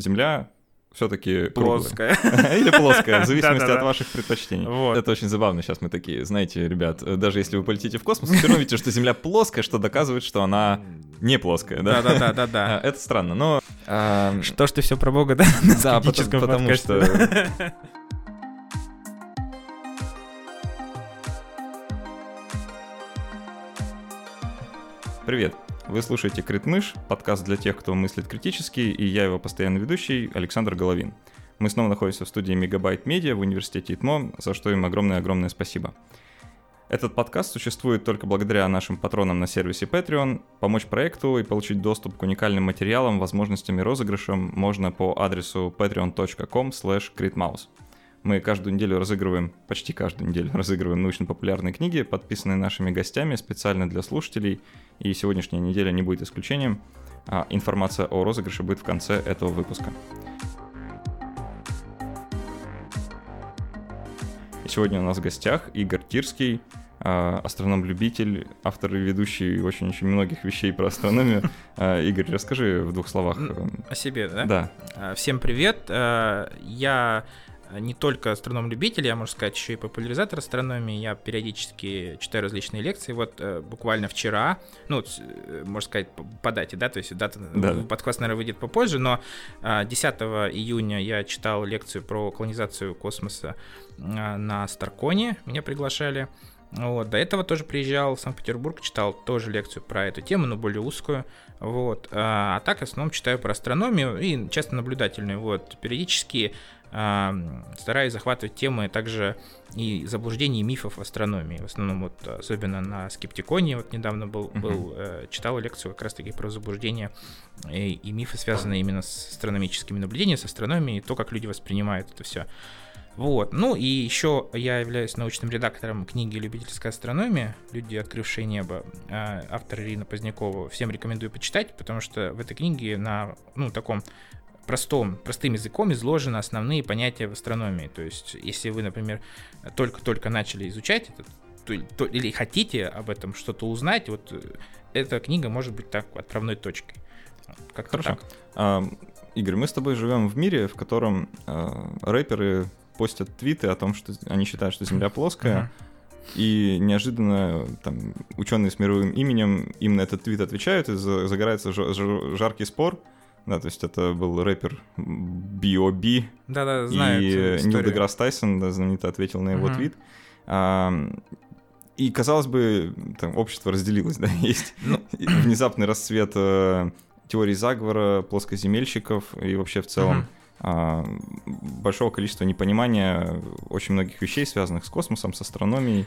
Земля все-таки плоская. Или плоская, в зависимости от ваших предпочтений. Это очень забавно. Сейчас мы такие, знаете, ребят, даже если вы полетите в космос, все равно видите, что Земля плоская, что доказывает, что она не плоская. Да, да, да, да, Это странно, но... Что ж ты все про Бога, да? Да, потому что... Привет! Вы слушаете Критмыш, подкаст для тех, кто мыслит критически, и я его постоянный ведущий Александр Головин. Мы снова находимся в студии Мегабайт Медиа в университете ИТМО, за что им огромное-огромное спасибо. Этот подкаст существует только благодаря нашим патронам на сервисе Patreon. Помочь проекту и получить доступ к уникальным материалам, возможностям и розыгрышам можно по адресу patreon.com critmouse. Мы каждую неделю разыгрываем, почти каждую неделю разыгрываем научно-популярные книги, подписанные нашими гостями специально для слушателей – и сегодняшняя неделя не будет исключением. А информация о розыгрыше будет в конце этого выпуска. И сегодня у нас в гостях Игорь Тирский, а, астроном-любитель, автор и ведущий очень-очень многих вещей про астрономию. А, Игорь, расскажи в двух словах. О себе, да? Да. А, всем привет. Я не только астроном-любитель, я, можно сказать, еще и популяризатор астрономии. Я периодически читаю различные лекции. Вот э, буквально вчера, ну, э, можно сказать, по, по дате, да, то есть дата, да. подкаст, наверное, выйдет попозже, но э, 10 июня я читал лекцию про колонизацию космоса э, на Старконе, меня приглашали. Вот, до этого тоже приезжал в Санкт-Петербург, читал тоже лекцию про эту тему, но более узкую. Вот. А, а так в основном читаю про астрономию и часто наблюдательную. Вот. Периодически стараюсь захватывать темы также и заблуждений и мифов в астрономии. В основном вот особенно на скептиконе вот недавно был, был э, читал лекцию как раз таки про заблуждения и, и мифы, связанные именно с астрономическими наблюдениями, с астрономией, и то, как люди воспринимают это все. Вот. Ну и еще я являюсь научным редактором книги «Любительская астрономия. Люди, открывшие небо». А, автор Ирина Позднякова. Всем рекомендую почитать, потому что в этой книге на ну, таком простом, простым языком изложены основные понятия в астрономии. То есть, если вы, например, только-только начали изучать это, то, или хотите об этом что-то узнать, вот э, эта книга может быть так отправной точкой. Как Хорошо. Так. А, Игорь, мы с тобой живем в мире, в котором а, рэперы постят твиты о том, что они считают, что Земля плоская. Uh-huh. И неожиданно там ученые с мировым именем им на этот твит отвечают, и загорается жаркий спор да, то есть это был рэпер B.O.B. Да-да, знаю И Нил Деграсс Тайсон да, знаменито ответил на его uh-huh. твит. А, и, казалось бы, там общество разделилось, да, есть ну... внезапный расцвет э, теории заговора, плоскоземельщиков и вообще в целом uh-huh. большого количества непонимания очень многих вещей, связанных с космосом, с астрономией.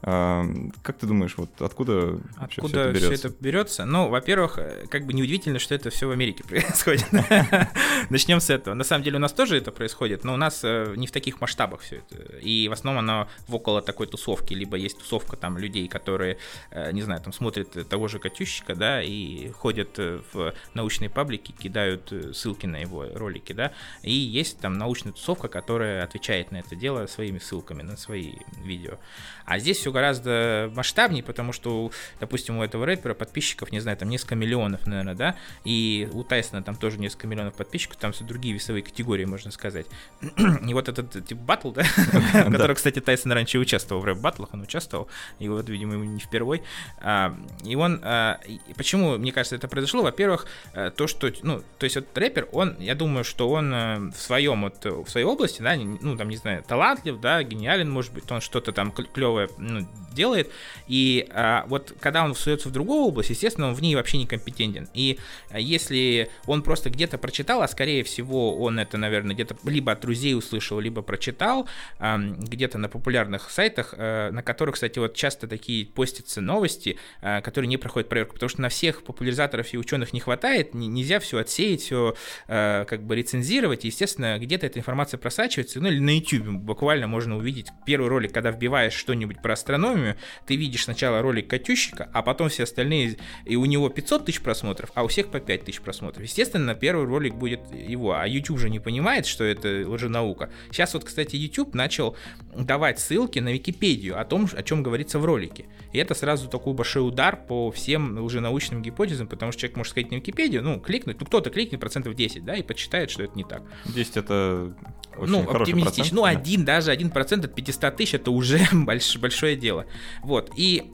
Как ты думаешь, вот откуда, откуда все это, все это берется? Ну, во-первых, э, как бы неудивительно, что это все в Америке происходит. Начнем с этого. На самом деле у нас тоже это происходит, но у нас э, не в таких масштабах все это. И в основном оно в около такой тусовки, либо есть тусовка там людей, которые, э, не знаю, там смотрят того же Катющика, да, и ходят в научные паблики, кидают ссылки на его ролики, да, и есть там научная тусовка, которая отвечает на это дело своими ссылками на свои видео. А здесь все гораздо масштабнее, потому что, допустим, у этого рэпера подписчиков, не знаю, там несколько миллионов, наверное, да, и у Тайсона там тоже несколько миллионов подписчиков, там все другие весовые категории, можно сказать. и вот этот тип батл, да, в котором, кстати, Тайсон раньше участвовал в рэп-батлах, он участвовал, и вот, видимо, ему не впервой. А, и он, а, почему, мне кажется, это произошло? Во-первых, э, то, что, ну, то есть вот рэпер, он, я думаю, что он э, в своем, вот, в своей области, да, ну, там, не знаю, талантлив, да, гениален, может быть, он что-то там клевое, ну, ну, делает. И а, вот когда он суется в другую область, естественно, он в ней вообще некомпетентен. И а, если он просто где-то прочитал, а скорее всего он это, наверное, где-то либо от друзей услышал, либо прочитал а, где-то на популярных сайтах, а, на которых, кстати, вот часто такие постятся новости, а, которые не проходят проверку, потому что на всех популяризаторов и ученых не хватает, нельзя все отсеять, все а, как бы рецензировать, и, естественно, где-то эта информация просачивается, ну или на YouTube буквально можно увидеть первый ролик, когда вбиваешь что-нибудь про астрономию, ты видишь сначала ролик Катющика, а потом все остальные, и у него 500 тысяч просмотров, а у всех по 5 тысяч просмотров. Естественно, первый ролик будет его, а YouTube же не понимает, что это лженаука. Сейчас вот, кстати, YouTube начал давать ссылки на Википедию о том, о чем говорится в ролике. И это сразу такой большой удар по всем лженаучным гипотезам, потому что человек может сказать на Википедию, ну, кликнуть, ну, кто-то кликнет процентов 10, да, и почитает, что это не так. 10 это очень ну, оптимистично. процент. Ну, один, даже один процент от 500 тысяч, это уже больш- большое дело. Вот, и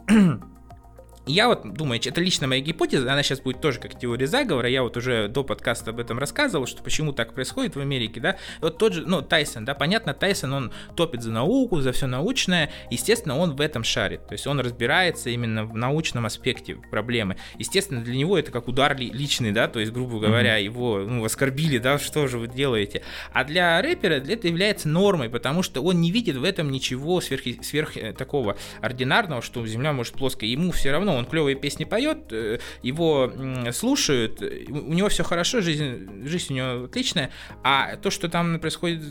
я вот думаю, это лично моя гипотеза, она сейчас будет тоже как теория заговора, я вот уже до подкаста об этом рассказывал, что почему так происходит в Америке, да, вот тот же, ну, Тайсон, да, понятно, Тайсон, он топит за науку, за все научное, естественно, он в этом шарит, то есть он разбирается именно в научном аспекте проблемы, естественно, для него это как удар ли- личный, да, то есть, грубо говоря, его, ну, оскорбили, да, что же вы делаете, а для рэпера это является нормой, потому что он не видит в этом ничего сверх, сверх э, такого ординарного, что Земля может плоская. Ему все равно, он клевые песни поет, э, его слушают, э, у него все хорошо, жизнь, жизнь у него отличная, а то, что там происходит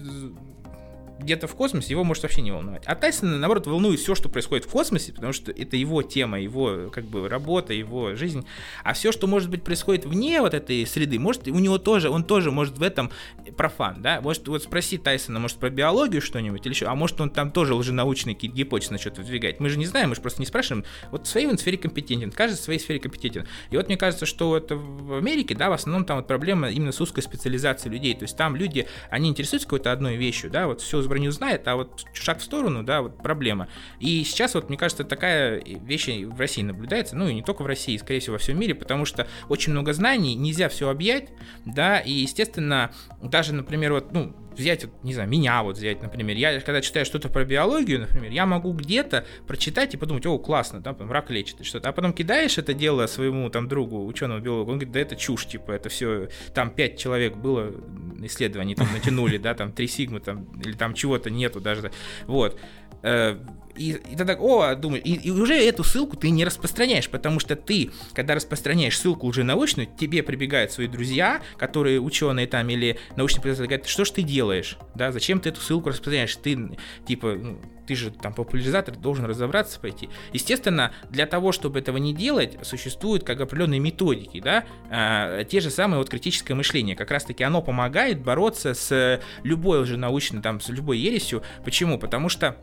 где-то в космосе, его может вообще не волновать. А Тайсона, наоборот, волнует все, что происходит в космосе, потому что это его тема, его как бы работа, его жизнь. А все, что может быть происходит вне вот этой среды, может, у него тоже, он тоже может в этом профан, да? Может, вот спроси Тайсона, может, про биологию что-нибудь или еще, а может, он там тоже лженаучные какие-то гипотезы начнет выдвигать. Мы же не знаем, мы же просто не спрашиваем. Вот в своей он сфере компетентен, каждый в своей сфере компетентен. И вот мне кажется, что вот в Америке, да, в основном там вот проблема именно с узкой специализацией людей. То есть там люди, они интересуются какой-то одной вещью, да, вот все броню знает, а вот шаг в сторону, да, вот проблема. И сейчас вот, мне кажется, такая вещь в России наблюдается, ну и не только в России, скорее всего, во всем мире, потому что очень много знаний, нельзя все объять, да, и, естественно, даже, например, вот, ну, взять, не знаю, меня вот взять, например, я когда читаю что-то про биологию, например, я могу где-то прочитать и подумать, о, классно, да, там, рак лечит и что-то, а потом кидаешь это дело своему там другу, ученому биологу, он говорит, да это чушь, типа, это все, там пять человек было исследований, там натянули, да, там три сигмы, там, или там чего-то нету даже, вот, Э, и, и так, о, думаешь, и, и уже эту ссылку ты не распространяешь, потому что ты, когда распространяешь ссылку уже научную, тебе прибегают свои друзья, которые ученые там или научные преподаватели, говорят, что ж ты делаешь, да, зачем ты эту ссылку распространяешь, ты, типа, ну, ты же там популяризатор, должен разобраться пойти. Естественно, для того, чтобы этого не делать, существуют как определенные методики, да, а, те же самые вот критическое мышление, как раз-таки оно помогает бороться с любой уже научной, там, с любой ересью. Почему? Потому что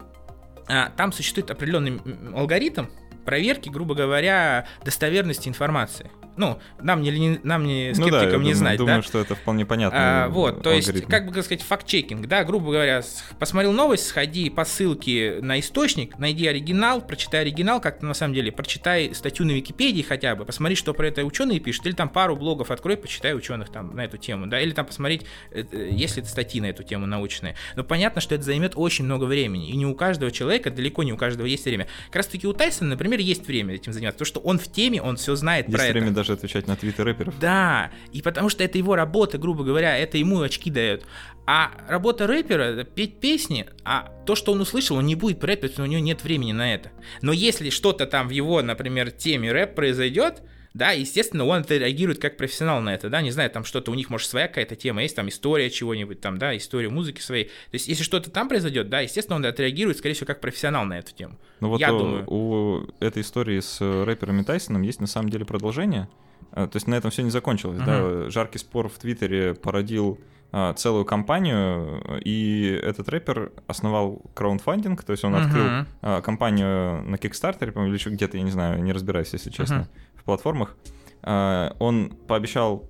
там существует определенный алгоритм проверки, грубо говоря, достоверности информации. Ну, нам не, нам не Ну да, я скептикам не думаю, знать, думаю, да? что это вполне понятно. А, вот, то есть, как бы сказать, факт-чекинг, да, грубо говоря, посмотрел новость, сходи по ссылке на источник, найди оригинал, прочитай оригинал, как на самом деле, прочитай статью на Википедии хотя бы, посмотри, что про это ученые пишут, или там пару блогов открой, почитай ученых там на эту тему, да, или там посмотреть, э, э, если это статьи на эту тему научные. Но понятно, что это займет очень много времени, и не у каждого человека, далеко не у каждого есть время. Как раз таки у Тайсона, например, есть время этим заниматься, потому что он в теме, он все знает Есть про это. время даже отвечать на твиты рэперов. Да, и потому что это его работа, грубо говоря, это ему очки дает. А работа рэпера это петь песни, а то, что он услышал, он не будет что у него нет времени на это. Но если что-то там в его, например, теме рэп произойдет, да, естественно, он это реагирует как профессионал на это, да, не знаю, там что-то у них, может, своя какая-то тема есть, там история чего-нибудь, там, да, история музыки своей. То есть, если что-то там произойдет, да, естественно, он отреагирует, скорее всего, как профессионал на эту тему. Ну вот Я у, думаю. у этой истории с э, рэпером и Тайсоном есть на самом деле продолжение. Э, То есть на этом все не закончилось. Да? Жаркий спор в Твиттере породил а, целую компанию, и этот рэпер основал краундфандинг, то есть он открыл Мгм. а, компанию на по-моему, или еще где-то, я не знаю, не разбираюсь, если честно. В платформах. А, Он пообещал,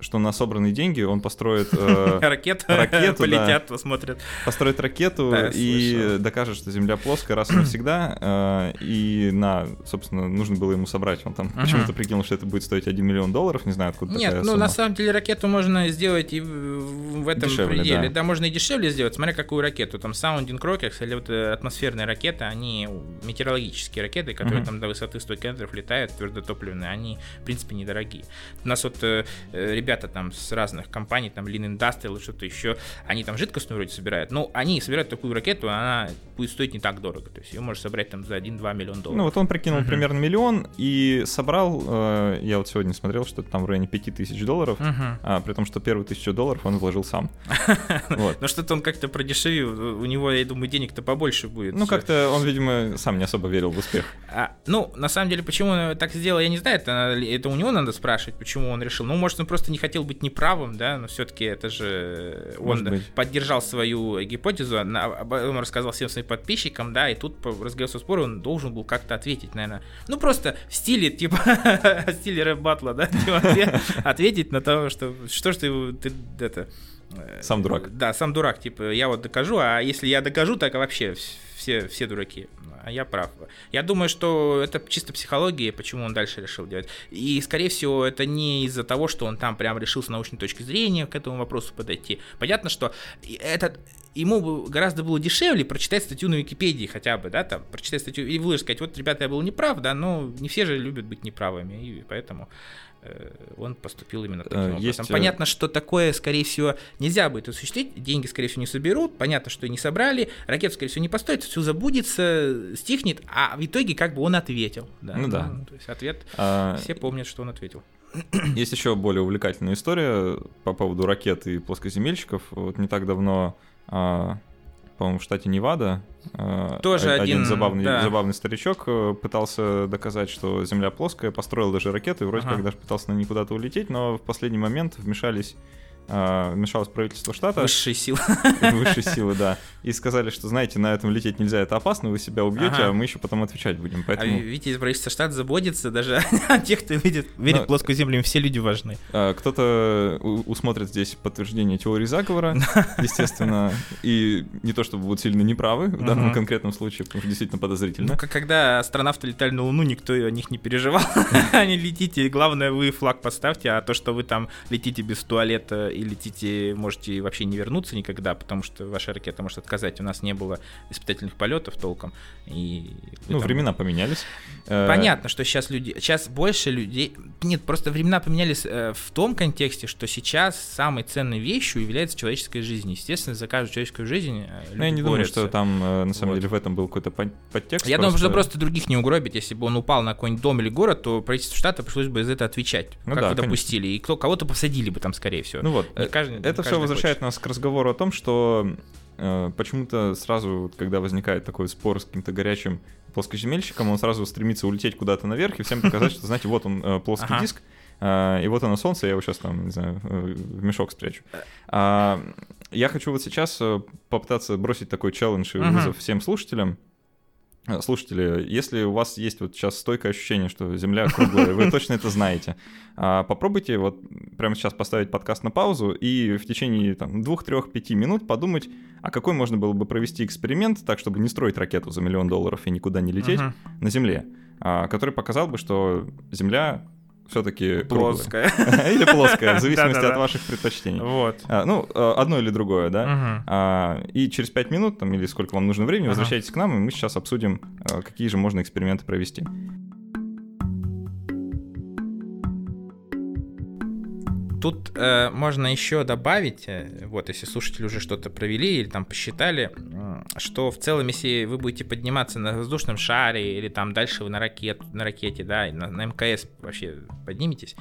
что на собранные деньги он построит э, Ракета, ракету, полетят, посмотрят. построит ракету Да, и слышал. докажет, что Земля плоская раз и навсегда. э, И на, собственно, нужно было ему собрать. Он там Мгм. почему-то прикинул, что это будет стоить 1 миллион долларов, не знаю, откуда Нет, такая ну сумма. на самом деле ракету можно сделать и в, этом Дешевле, пределе. да. Да. можно и дешевле сделать, смотря какую ракету. Там Sounding Rockets или вот э, атмосферные ракеты, они метеорологические ракеты, которые Мгм. там до высоты 100 километров летают, твердотопливные, они, в принципе, недорогие. У нас вот э, э, ребята там с разных компаний, там Lean Industrial или что-то еще, они там жидкостную вроде собирают, но они собирают такую ракету, она будет стоить не так дорого, то есть ее можно собрать там за 1-2 миллиона долларов. Ну вот он прикинул uh-huh. примерно миллион и собрал, э, я вот сегодня смотрел, что там в районе 5000 долларов, uh-huh. а, при том, что первую тысячу долларов он вложил сам. Но что-то он как-то продешевил, у него, я думаю, денег-то побольше будет. Ну как-то он, видимо, сам не особо верил в успех. А, ну, на самом деле, почему он так сделал, я не знаю, это у него надо спрашивать, почему он решил. Ну, может, он просто не хотел быть неправым, да, но все-таки это же он поддержал свою гипотезу, он рассказал всем своим подписчикам, да, и тут разгорелся спор, он должен был как-то ответить, наверное. Ну, просто в стиле, типа, в стиле рэп-батла, да, типа, ответить на то, что что ж ты, ты это... Э, сам дурак. Да, сам дурак, типа, я вот докажу, а если я докажу, так вообще все, все дураки. А я прав. Я думаю, что это чисто психология, почему он дальше решил делать. И, скорее всего, это не из-за того, что он там прям решил с научной точки зрения к этому вопросу подойти. Понятно, что этот ему гораздо было дешевле прочитать статью на Википедии хотя бы, да, там, прочитать статью и выложить, сказать, вот, ребята, я был неправ, да, но не все же любят быть неправыми, и поэтому он поступил именно таким э, Есть... образом. Э, понятно, что такое, скорее всего, нельзя будет осуществить, деньги, скорее всего, не соберут, понятно, что и не собрали, ракет, скорее всего, не построят, все забудется, стихнет, а в итоге как бы он ответил. Да, ну да. Ну, то есть ответ, а... все помнят, что он ответил. Есть еще более увлекательная история по поводу ракет и плоскоземельщиков. Вот не так давно а, по-моему, в штате Невада. Э, Тоже один, один забавный, да. забавный старичок э, пытался доказать, что Земля плоская, построил даже ракету и вроде ага. как даже пытался на ней куда-то улететь, но в последний момент вмешались а, вмешалось правительство штата. Высшие силы. Высшие силы, да. И сказали, что, знаете, на этом лететь нельзя, это опасно, вы себя убьете, ага. а мы еще потом отвечать будем. Поэтому... А видите, правительство штата заботится даже о тех, кто видит, верит Но... в плоскую землю, им все люди важны. А, кто-то усмотрит здесь подтверждение теории заговора, естественно, и не то чтобы будут сильно неправы в данном конкретном случае, потому что действительно подозрительно. Ну, когда астронавты летали на Луну, никто о них не переживал. Они летите, главное, вы флаг поставьте, а то, что вы там летите без туалета и летите, можете вообще не вернуться никогда, потому что ваша ракета может отказать. У нас не было испытательных полетов толком. И ну, там... времена поменялись. Э, Понятно, что сейчас люди, сейчас больше людей, нет, просто времена поменялись э, в том контексте, что сейчас самой ценной вещью является человеческая жизнь. Естественно, за каждую человеческую жизнь э, люди Я не думаю, что там на самом вот. деле в этом был какой-то подтекст. Я просто... думаю, что просто других не угробить. Если бы он упал на какой-нибудь дом или город, то правительство штата пришлось бы за это отвечать. Ну, как да, допустили. И кто, кого-то посадили бы там, скорее всего. Ну вот, не каждый, это все возвращает хочет. нас к разговору о том, что э, почему-то сразу, когда возникает такой спор с каким-то горячим плоскоземельщиком, он сразу стремится улететь куда-то наверх и всем показать, что, знаете, вот он э, плоский ага. диск, э, и вот оно солнце, я его сейчас там, не знаю, э, в мешок спрячу. А, я хочу вот сейчас э, попытаться бросить такой челлендж и вызов всем слушателям. Э, слушатели, если у вас есть вот сейчас стойкое ощущение, что Земля круглая, вы точно это знаете, а, попробуйте вот прямо сейчас поставить подкаст на паузу и в течение там, двух, трех, пяти минут подумать, а какой можно было бы провести эксперимент так, чтобы не строить ракету за миллион долларов и никуда не лететь uh-huh. на Земле, а, который показал бы, что Земля все-таки плоская. Или плоская, в зависимости от ваших предпочтений. Вот. А, ну, э, одно или другое, да. А, и через 5 минут, там, или сколько вам нужно времени, возвращайтесь к нам, и мы сейчас обсудим, э, какие же можно эксперименты провести. Тут э, можно еще добавить, э, вот если слушатели уже что-то провели или там посчитали, что в целом, если вы будете подниматься на воздушном шаре или там дальше вы на, ракет, на ракете, да, на, на МКС вообще подниметесь,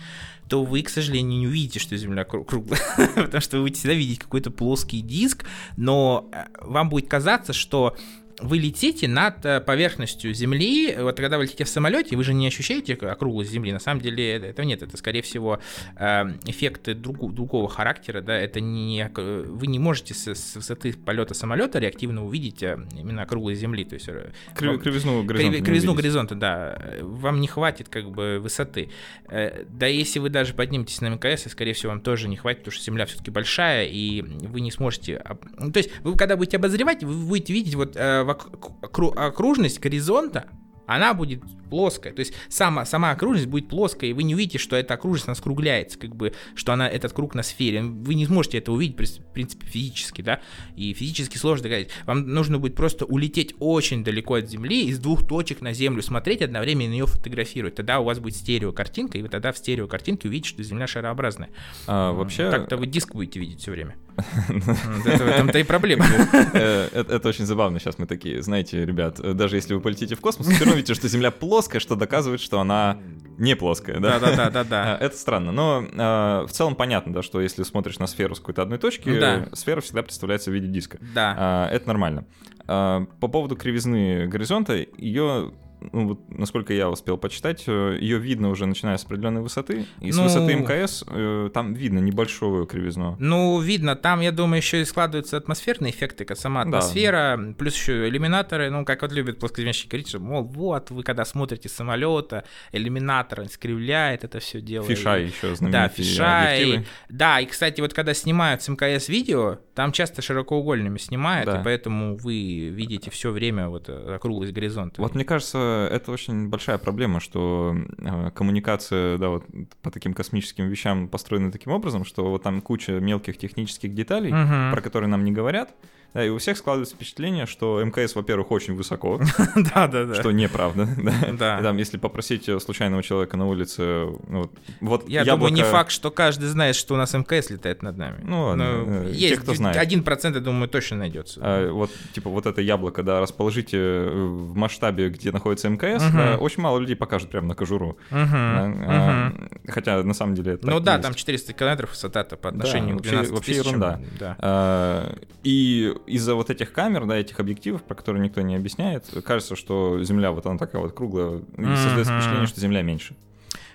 то вы, к сожалению, не увидите, что Земля круглая, потому что вы будете всегда видеть какой-то плоский диск, но э, вам будет казаться, что вы летите над э, поверхностью Земли, вот когда вы летите в самолете, вы же не ощущаете округлость Земли, на самом деле этого нет, это скорее всего эм, эффекты друг, другого характера, да, это не, вы не можете с, с высоты полета самолета реактивно увидеть э, именно округлость Земли, то есть э, Крив, кривизну горизонта, кривизну горизонта, да, вам не хватит как бы высоты, да если вы даже подниметесь на МКС, скорее всего вам тоже не хватит, потому что Земля все-таки большая, и вы не сможете, то есть вы когда будете обозревать, вы будете видеть вот окружность горизонта она будет плоская. То есть сама, сама окружность будет плоская, и вы не увидите, что эта окружность, она скругляется, как бы, что она, этот круг на сфере. Вы не сможете это увидеть, в принципе, физически, да, и физически сложно доказать. Вам нужно будет просто улететь очень далеко от Земли, из двух точек на Землю смотреть, одновременно ее фотографировать. Тогда у вас будет стереокартинка, и вы тогда в стереокартинке увидите, что Земля шарообразная. А, вообще... Так-то вы диск будете видеть все время. В этом-то и проблема. Э, это очень забавно. Сейчас мы такие, знаете, ребят, даже если вы полетите в космос, все равно видите, что Земля плоская, что доказывает, что она не плоская, да? Да, да, да, да. Это странно, но э, в целом понятно, да, что если смотришь на сферу с какой-то одной точки, да. сфера всегда представляется в виде диска. Да. Э, это нормально. Э, по поводу кривизны горизонта, ее ну, вот, насколько я успел почитать, э, ее видно уже начиная с определенной высоты. И с ну, высоты МКС э, там видно небольшую кривизну. Ну, видно, там, я думаю, еще и складываются атмосферные эффекты, как сама атмосфера, да. плюс еще иллюминаторы. Ну, как вот любят плоскоземельщики говорить, что, мол, вот, вы когда смотрите самолета, иллюминатор скривляет это все дело. Фишай еще знаменитые Да, фишай. Да, и, кстати, вот когда снимают с МКС видео, там часто широкоугольными снимают, да. и поэтому вы видите все время вот э, округлость горизонта. Вот мне кажется, это очень большая проблема, что э, коммуникация, да, вот по таким космическим вещам построена таким образом, что вот там куча мелких технических деталей, угу. про которые нам не говорят, да, и у всех складывается впечатление, что МКС, во-первых, очень высоко. Да, да, да. Что неправда. Да. Там, если попросить случайного человека на улице, ну, вот Я думаю, не факт, что каждый знает, что у нас МКС летает над нами. Ну, ладно. Э, есть кто знает. Один процент, я думаю, точно найдется. А, вот, типа, вот это яблоко, да, расположите в масштабе, где находится МКС, очень мало людей покажут прямо на кожуру. А, хотя, на самом деле, это Ну да, там 400 километров высота-то по отношению к 12 Вообще ерунда. А, и из-за вот этих камер, да, этих объективов, про которые никто не объясняет, кажется, что Земля вот она такая вот круглая, и создается впечатление, что Земля меньше.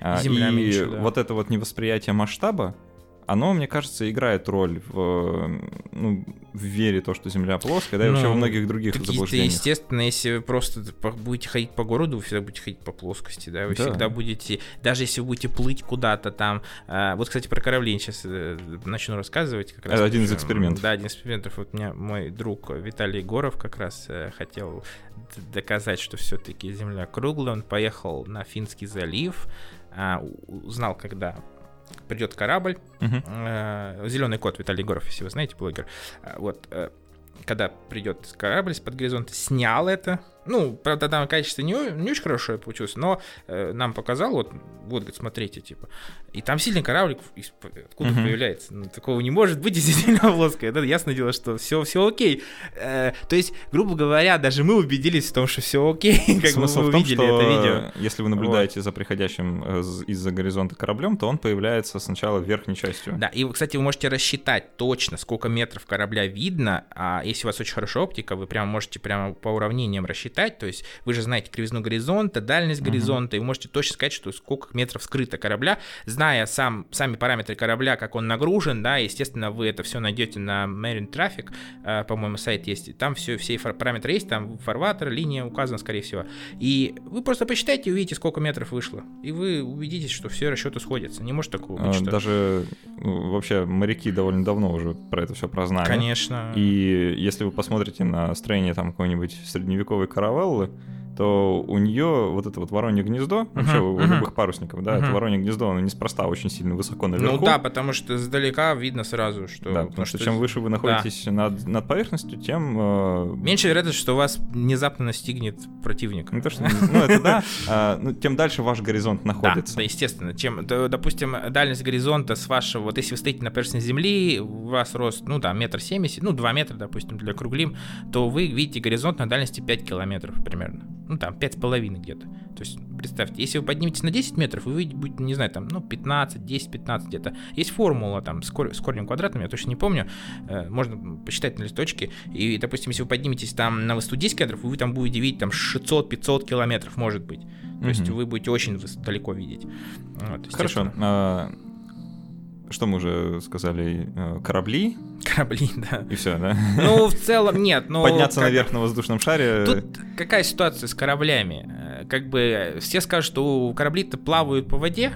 А, Земля и меньше, да. вот это вот невосприятие масштаба, оно, мне кажется, играет роль в, ну, в вере то, что Земля плоская, да, и вообще во ну, многих других заблуждениях. естественно, если вы просто будете ходить по городу, вы всегда будете ходить по плоскости, да, вы да. всегда будете, даже если вы будете плыть куда-то там, а, вот, кстати, про корабли сейчас э, начну рассказывать. Как раз Это один из экспериментов. Да, один из экспериментов. Вот меня мой друг Виталий Горов как раз э, хотел доказать, что все-таки Земля круглая, он поехал на Финский залив, а, узнал, когда придет корабль, uh-huh. э, зеленый кот Виталий Егоров, если вы знаете, блогер, э, вот, э, когда придет корабль из-под горизонта, снял это, ну, правда, там качество не, не очень хорошее получилось, но э, нам показал, вот, вот, говорит, смотрите, типа. И там сильный кораблик откуда uh-huh. появляется. Ну, такого не может быть, если сильно плоское. Это ясно дело, что все, все окей. Э, то есть, грубо говоря, даже мы убедились в том, что все окей, как Смысл мы увидели том, что это видео. Если вы наблюдаете вот. за приходящим э, из-за горизонта кораблем, то он появляется сначала верхней частью. Да, и, кстати, вы можете рассчитать точно, сколько метров корабля видно, а если у вас очень хорошая оптика, вы прямо можете прямо по уравнениям рассчитать, считать, то есть вы же знаете кривизну горизонта, дальность горизонта, и вы можете точно сказать, что сколько метров скрыто корабля, зная сам, сами параметры корабля, как он нагружен, да, естественно, вы это все найдете на Marine Traffic, э, по-моему, сайт есть, там все, все параметры есть, там фарватер, линия указана, скорее всего, и вы просто посчитайте и увидите, сколько метров вышло, и вы убедитесь, что все расчеты сходятся, не может такого быть, а, что... Даже ну, вообще моряки довольно давно уже про это все прознали. Конечно. И если вы посмотрите на строение там какой-нибудь средневековой каравеллы, то у нее вот это вот воронье гнездо, uh-huh, вообще у uh-huh. любых парусников, да, uh-huh. это воронье гнездо, оно неспроста очень сильно высоко наверху. Ну да, потому что издалека видно сразу, что... Да, потому что, что чем выше вы находитесь да. над, над поверхностью, тем... Э... Меньше вероятность, что вас внезапно настигнет противник. Не то, что... Ну, это да, а, ну, тем дальше ваш горизонт находится. Да, естественно. Чем, допустим, дальность горизонта с вашего... Вот если вы стоите на поверхности Земли, у вас рост, ну да, метр семьдесят, ну, два метра, допустим, для круглим, то вы видите горизонт на дальности 5 километров примерно ну там 5,5 где-то. То есть представьте, если вы подниметесь на 10 метров, вы будете, не знаю, там, ну 15, 10, 15 где-то. Есть формула там с, кор- с корнем квадратным, я точно не помню, э, можно посчитать на листочке. И, допустим, если вы подниметесь там на высоту 10 километров, вы там будете видеть там 600-500 километров, может быть. То mm-hmm. есть вы будете очень далеко видеть. Вот, Хорошо. Что мы уже сказали? Э, корабли? Корабли, да. И все, да? Ну, в целом нет, но... Подняться как... наверх на воздушном шаре... Тут какая ситуация с кораблями? Э, как бы все скажут, что корабли-то плавают по воде,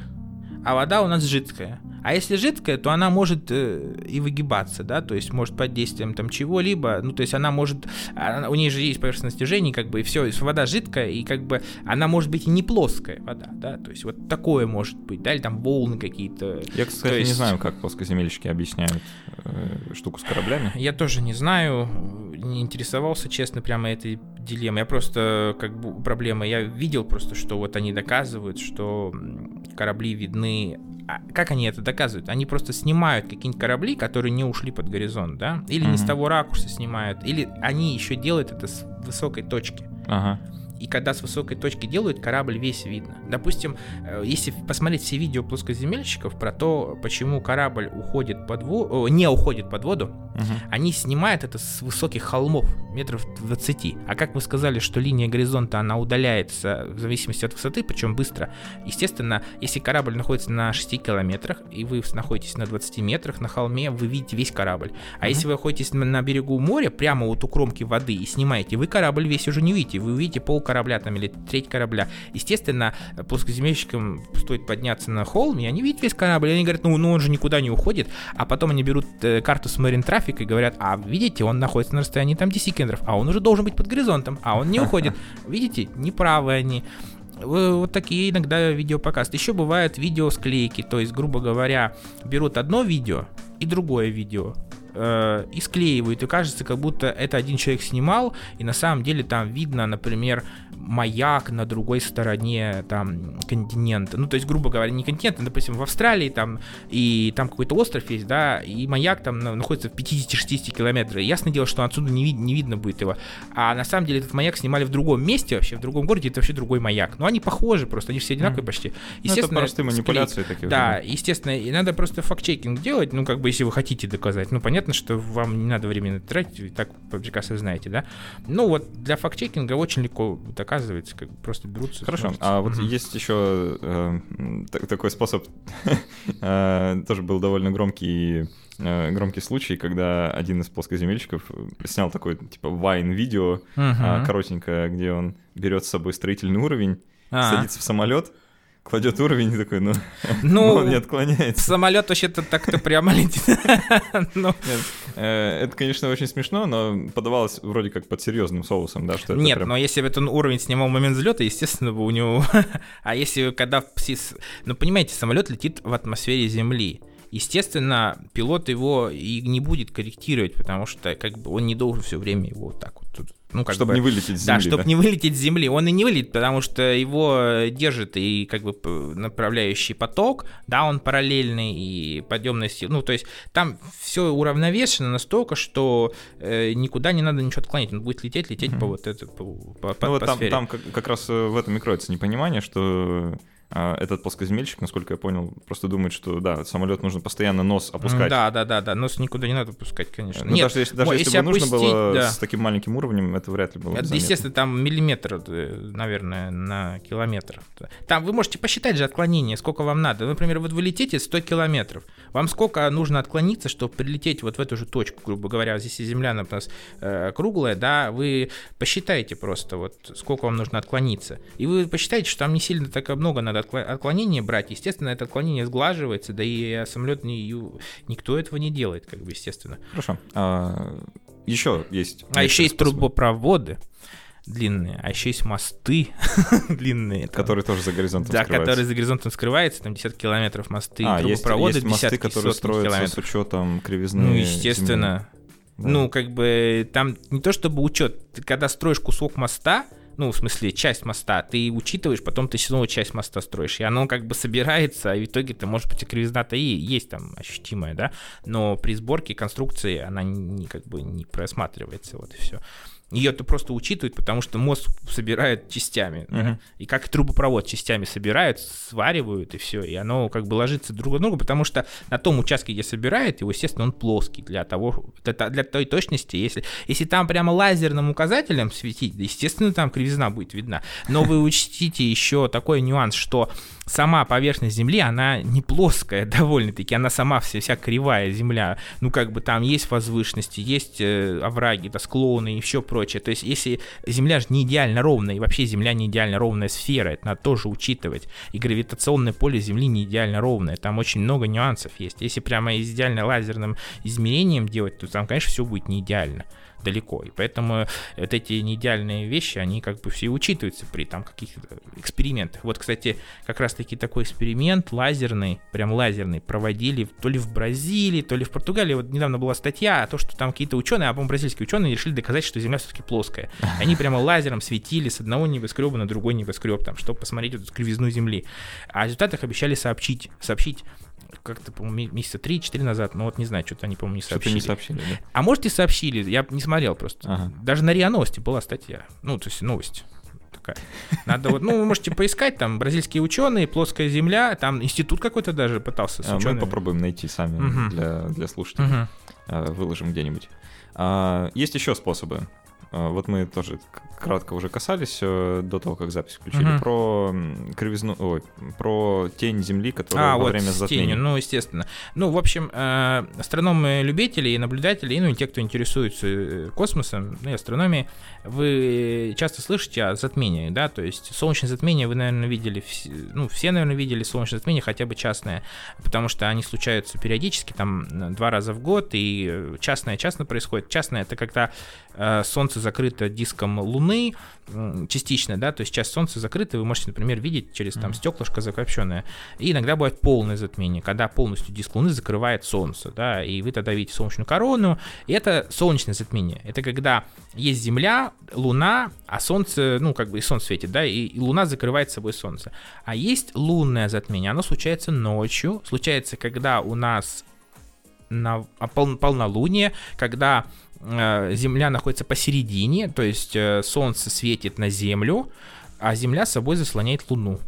а вода у нас жидкая. А если жидкая, то она может э, и выгибаться, да, то есть может под действием там чего-либо, ну, то есть она может, она, у нее же есть поверхностное стяжение, как бы, и все, вода жидкая, и как бы она может быть и не плоская вода, да, то есть вот такое может быть, да, или там волны какие-то. Я, кстати, есть... не знаю, как плоскоземельщики объясняют э, штуку с кораблями. Я тоже не знаю, не интересовался, честно, прямо этой дилеммой. Я просто, как бы, проблема, я видел просто, что вот они доказывают, что корабли видны а как они это доказывают? Они просто снимают какие-нибудь корабли, которые не ушли под горизонт, да? Или mm-hmm. не с того ракурса снимают, или они еще делают это с высокой точки. Ага. И когда с высокой точки делают, корабль весь видно. Допустим, э, если посмотреть все видео плоскоземельщиков про то, почему корабль уходит под воду, не уходит под воду, угу. они снимают это с высоких холмов, метров 20. А как мы сказали, что линия горизонта, она удаляется в зависимости от высоты, причем быстро. Естественно, если корабль находится на 6 километрах, и вы находитесь на 20 метрах на холме, вы видите весь корабль. А угу. если вы находитесь на берегу моря, прямо вот у кромки воды и снимаете, вы корабль весь уже не видите, вы увидите пол корабля там или треть корабля. Естественно, плоскоземельщикам стоит подняться на холм, и они видят весь корабль, и они говорят, ну, ну он же никуда не уходит, а потом они берут э, карту с Marine Traffic и говорят, а видите, он находится на расстоянии там 10 километров, а он уже должен быть под горизонтом, а он не уходит. Видите, неправы они вот такие иногда видео показывают. Еще бывают видео склейки, то есть, грубо говоря, берут одно видео и другое видео, э, и склеивают, и кажется, как будто это один человек снимал, и на самом деле там видно, например, маяк на другой стороне там континента. Ну, то есть, грубо говоря, не континент, а, допустим, в Австралии там, и там какой-то остров есть, да, и маяк там находится в 50-60 километрах. Ясное дело, что отсюда не, вид- не видно будет его. А на самом деле этот маяк снимали в другом месте вообще, в другом городе, это вообще другой маяк. Но они похожи просто, они все одинаковые mm. почти. Естественно, ну, это простые манипуляции такие. Да, уже. естественно, и надо просто факт-чекинг делать, ну, как бы, если вы хотите доказать. Ну, понятно, что вам не надо времени тратить, вы так прекрасно знаете, да. Ну, вот для факт-чекинга очень легко доказать оказывается, как просто берутся. Хорошо, а вот mm-hmm. есть еще э, такой способ, э, тоже был довольно громкий э, громкий случай, когда один из плоскоземельщиков снял такой типа вайн-видео uh-huh. коротенькое, где он берет с собой строительный уровень, uh-huh. садится в самолет, кладет уровень и такой, ну, ну он не отклоняется. Самолет вообще-то так-то прямо летит. ну. Э, это, конечно, очень смешно, но подавалось вроде как под серьезным соусом, да, что Нет, но если бы этот уровень снимал момент взлета, естественно, бы у него... а если когда... Ну, понимаете, самолет летит в атмосфере Земли. Естественно, пилот его и не будет корректировать, потому что как бы он не должен все время его вот так вот тут ну, как чтобы бы, не вылететь с земли. Да, чтобы да? не вылететь с земли. Он и не вылетит, потому что его держит и как бы направляющий поток, да, он параллельный и подъемная сила. Ну, то есть там все уравновешено настолько, что э, никуда не надо ничего отклонить. Он будет лететь, лететь mm-hmm. по вот это, по, по, ну, вот там, там как, как раз в этом и кроется непонимание, что этот плоскоземельщик, насколько я понял, просто думает, что да, самолет нужно постоянно нос опускать. Да, да, да, да, нос никуда не надо опускать, конечно. Ну, Нет, даже если, даже если, если бы опустить, нужно было да. с таким маленьким уровнем, это вряд ли было. Это, естественно, там миллиметр, э, наверное, на километр. Там вы можете посчитать же отклонение, сколько вам надо. Например, вот вы летите 100 километров. Вам сколько нужно отклониться, чтобы прилететь вот в эту же точку, грубо говоря, здесь Земля у нас э, круглая, да, вы посчитаете просто вот сколько вам нужно отклониться. И вы посчитаете, что там не сильно так много надо отклонение брать, естественно, это отклонение сглаживается, да и самолет не, никто этого не делает, как бы, естественно. Хорошо. А, еще есть... А еще есть трубопроводы длинные, а еще есть мосты длинные. Там, которые тоже за горизонтом да, скрываются. Да, которые за горизонтом скрываются, там десятки километров мосты, а, трубопроводы, есть, есть мосты, которые строятся километров. с учетом кривизны Ну, естественно. Да. Ну, как бы там не то чтобы учет, ты когда строишь кусок моста, ну, в смысле, часть моста, ты учитываешь, потом ты снова часть моста строишь, и оно как бы собирается, а в итоге ты, может быть, и кривизна-то и есть там ощутимая, да, но при сборке конструкции она не, как бы не просматривается, вот и все. Ее это просто учитывают, потому что мозг собирает частями. Uh-huh. Да? И как трубопровод частями собирают, сваривают, и все. И оно как бы ложится друг на друга, потому что на том участке, где собирают, его, естественно, он плоский для того, для, для той точности. Если, если там прямо лазерным указателем светить, естественно, там кривизна будет видна. Но вы учтите еще такой нюанс, что сама поверхность Земли, она не плоская довольно-таки, она сама вся, вся кривая Земля. Ну, как бы там есть возвышенности, есть э, овраги, да, склоны и все прочее. То есть, если Земля же не идеально ровная, и вообще Земля не идеально ровная сфера, это надо тоже учитывать. И гравитационное поле Земли не идеально ровное, там очень много нюансов есть. Если прямо идеально лазерным измерением делать, то там, конечно, все будет не идеально далеко. И поэтому вот эти неидеальные вещи, они как бы все учитываются при там каких-то экспериментах. Вот, кстати, как раз-таки такой эксперимент лазерный, прям лазерный, проводили то ли в Бразилии, то ли в Португалии. Вот недавно была статья о том, что там какие-то ученые, а по бразильские ученые решили доказать, что Земля все-таки плоская. Они прямо лазером светили с одного небоскреба на другой небоскреб, там, чтобы посмотреть эту кривизну Земли. А о результатах обещали сообщить, сообщить как-то, по-моему, месяца 3-4 назад, но вот не знаю, что-то они, по-моему, не сообщили. Что-то не сообщили, да? А может и сообщили, я не смотрел просто. Ага. Даже на РИА Новости была статья, ну, то есть новость такая. Надо вот, ну, вы можете поискать, там, бразильские ученые, плоская земля, там институт какой-то даже пытался с а, Мы попробуем найти сами угу. для, для слушателей. Угу. Выложим где-нибудь. А, есть еще способы вот мы тоже кратко уже касались э, до того, как запись включили, угу. про кривизну, ой, про тень Земли, которая а, во вот время затмения. Тенью, ну, естественно. Ну, в общем, э, астрономы-любители и наблюдатели, ну, и те, кто интересуется э, космосом, ну, и астрономией, вы часто слышите о затмении, да, то есть солнечное затмение вы, наверное, видели, ну, все, наверное, видели солнечное затмение, хотя бы частное, потому что они случаются периодически, там, два раза в год, и частное частно происходит. Частное — это когда Солнце закрыто диском Луны частично, да, то есть часть Солнца закрыта, вы можете, например, видеть через там стеклышко закопченное. И иногда бывает полное затмение, когда полностью диск Луны закрывает Солнце, да, и вы тогда видите солнечную корону. И это солнечное затмение. Это когда есть Земля, Луна, а Солнце, ну, как бы и Солнце светит, да, и, и Луна закрывает собой Солнце. А есть лунное затмение, оно случается ночью, случается, когда у нас на пол, полнолуние, когда Земля находится посередине, то есть э, Солнце светит на Землю, а Земля собой заслоняет Луну.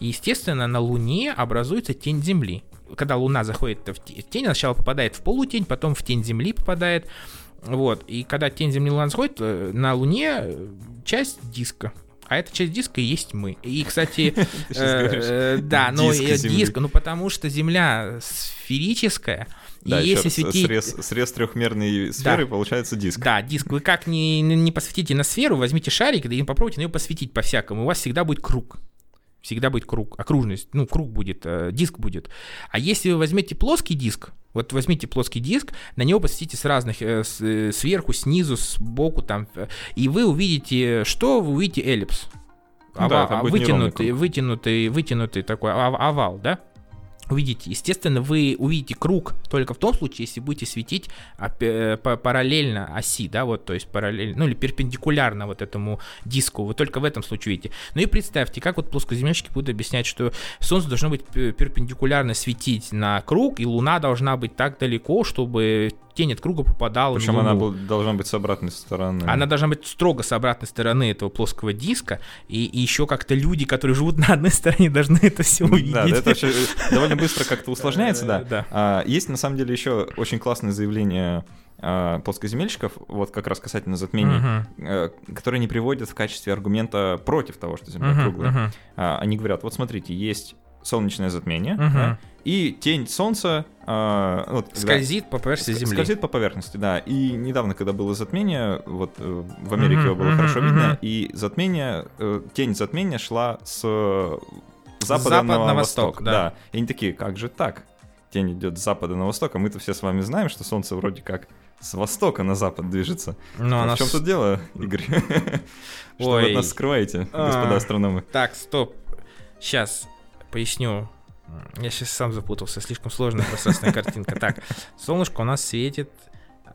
И, естественно, на Луне образуется тень Земли. Когда Луна заходит в тень, она сначала попадает в полутень, потом в тень Земли попадает. Вот. И когда тень Земли Луна заходит, э, на Луне часть диска. А эта часть диска и есть мы. И, кстати, да, но диск, ну потому что Земля сферическая, да, и если светить... срез, срез трехмерной сферы да. получается диск. Да, диск. Вы как не, не посветите на сферу, возьмите шарик и попробуйте на нее посветить по-всякому. У вас всегда будет круг. Всегда будет круг, окружность, ну, круг будет, э, диск будет. А если вы возьмете плоский диск, вот возьмите плоский диск, на него посветите с разных, э, с, э, сверху, снизу, сбоку, там, э, и вы увидите, что? Вы увидите эллипс. Овал, да, вытянутый, вытянутый, вытянутый такой овал, да? Увидите. Естественно, вы увидите круг только в том случае, если будете светить параллельно оси, да, вот, то есть параллельно, ну или перпендикулярно вот этому диску, вы только в этом случае видите. Ну и представьте, как вот плоскоземельщики будут объяснять, что Солнце должно быть перпендикулярно светить на круг, и Луна должна быть так далеко, чтобы тень от круга попадала Причем она должна быть с обратной стороны. Она должна быть строго с обратной стороны этого плоского диска, и, и еще как-то люди, которые живут на одной стороне, должны это все увидеть. Да, это вообще довольно быстро как-то усложняется, да. да. А, есть на самом деле еще очень классное заявление а, плоскоземельщиков, вот как раз касательно затмений, uh-huh. которые не приводят в качестве аргумента против того, что Земля uh-huh, круглая. Uh-huh. А, они говорят, вот смотрите, есть солнечное затмение, uh-huh. да, и тень Солнца э, вот, скользит по поверхности Земли. Скользит по поверхности, да. И недавно, когда было затмение, вот э, в Америке uh-huh, его было uh-huh, хорошо uh-huh. видно, и затмение, э, тень затмения шла с запада Запад на, на восток. восток да. да. И они такие, как же так? Тень идет с запада на восток, а мы-то все с вами знаем, что Солнце вроде как с востока на запад движется. Но а в чем с... тут дело, Игорь? Что вы от нас скрываете, а, господа астрономы? Так, стоп. Сейчас поясню я сейчас сам запутался, слишком сложная пространственная картинка. Так, солнышко у нас светит.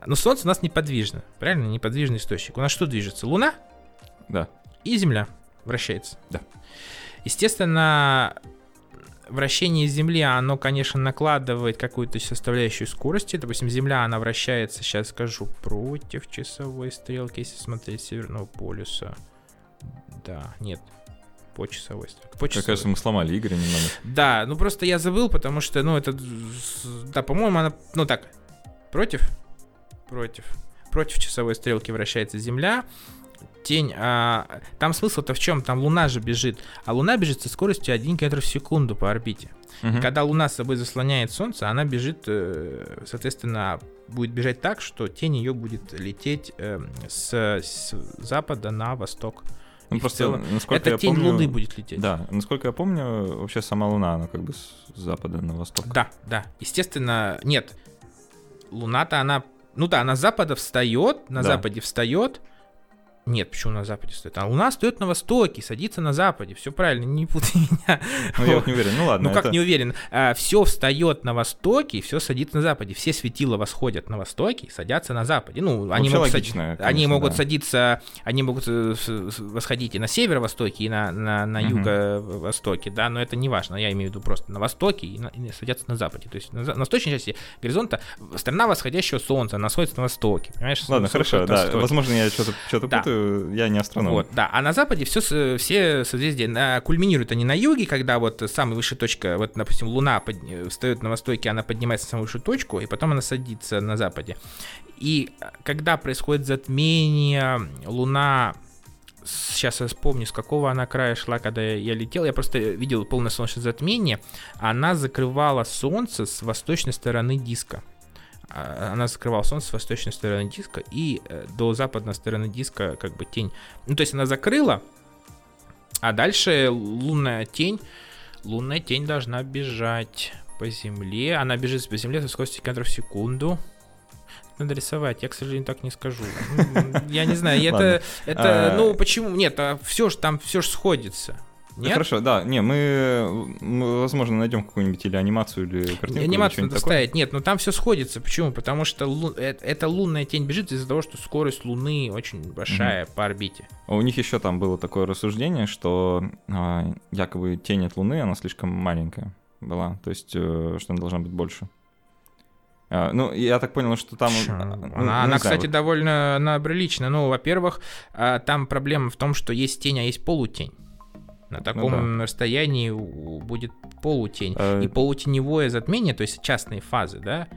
Но солнце у нас неподвижно, правильно? Неподвижный источник. У нас что движется? Луна? Да. И Земля вращается. Да. Естественно, вращение Земли, оно, конечно, накладывает какую-то составляющую скорости. Допустим, Земля, она вращается, сейчас скажу, против часовой стрелки, если смотреть Северного полюса. Да, нет, по часовой стрелке. По часовой. Мне кажется, мы сломали Игоря немного. Да, ну просто я забыл, потому что, ну, это... Да, по-моему, она... Ну так, против? Против. Против часовой стрелки вращается Земля. Тень, а, там смысл-то в чем? Там Луна же бежит, а Луна бежит со скоростью 1 км в секунду по орбите. И когда Луна с собой заслоняет Солнце, она бежит, э, соответственно, будет бежать так, что тень ее будет лететь э, с, с запада на восток. Ну, И просто, целом насколько Это я тень помню- Луны будет лететь. Да, насколько я помню, вообще сама Луна, она как бы с запада на восток. Да, да. Естественно, нет. Луна-то она. Ну да, она с запада встает, на Да. западе встает. Нет, почему на западе стоит? А Луна стоит на востоке, садится на западе. Все правильно, не путай меня. Ну, я вот не уверен. Ну, ладно. Ну как это- не уверен. все встает на востоке, все садится на западе. Все светила восходят на востоке и садятся на западе. Ну, они Вообще могут, сад- логично, они конечно, могут да. садиться, они могут э, восходить и на северо-востоке, и на, на, на юго-востоке, да, но это не важно. Я имею в виду просто на востоке и, на- и садятся на западе. То есть на, на восточной части горизонта страна восходящего солнца, она находится на востоке. Понимаешь? Ладно, хорошо, да. востоке. Возможно, я что-то что Да. Путаю, я не астроном. Вот, да. А на западе все, все созвездия на- кульминируют они на юге, когда вот самая высшая точка, вот, допустим, Луна под- встает на востоке, она поднимается на самую высшую точку, и потом она садится на западе. И а, когда происходит затмение, Луна Сейчас я вспомню, с какого она края шла, когда я летел. Я просто видел полное солнечное затмение. Она закрывала Солнце с восточной стороны диска. А, Она закрывала Солнце с восточной стороны диска, и э, до западной стороны диска как бы тень. Ну, то есть она закрыла, а дальше лунная тень, лунная тень должна бежать по земле. Она бежит по земле со скоростью километров в секунду. Надо рисовать, я, к сожалению, так не скажу. Я не знаю, это, это, А- ну, почему, нет, все же там, все же сходится. Нет? Хорошо, да, не, мы, мы, возможно, найдем какую-нибудь или анимацию, или картинку. или Анимацию надо такое. ставить. Нет, но там все сходится. Почему? Потому что лу- э- эта лунная тень бежит из-за того, что скорость Луны очень большая по орбите. А У них еще там было такое рассуждение, что а, якобы тень от Луны, она слишком маленькая была, то есть, э, что она должна быть больше. А, ну, я так понял, что там... Ну, Она, не она, знаю, кстати, вот- довольно она приличная. Ну, во-первых, там проблема в том, что есть тень, а есть полутень. На таком расстоянии у- будет полутень. Э, И полутеневое затмение, то есть частные фазы, да,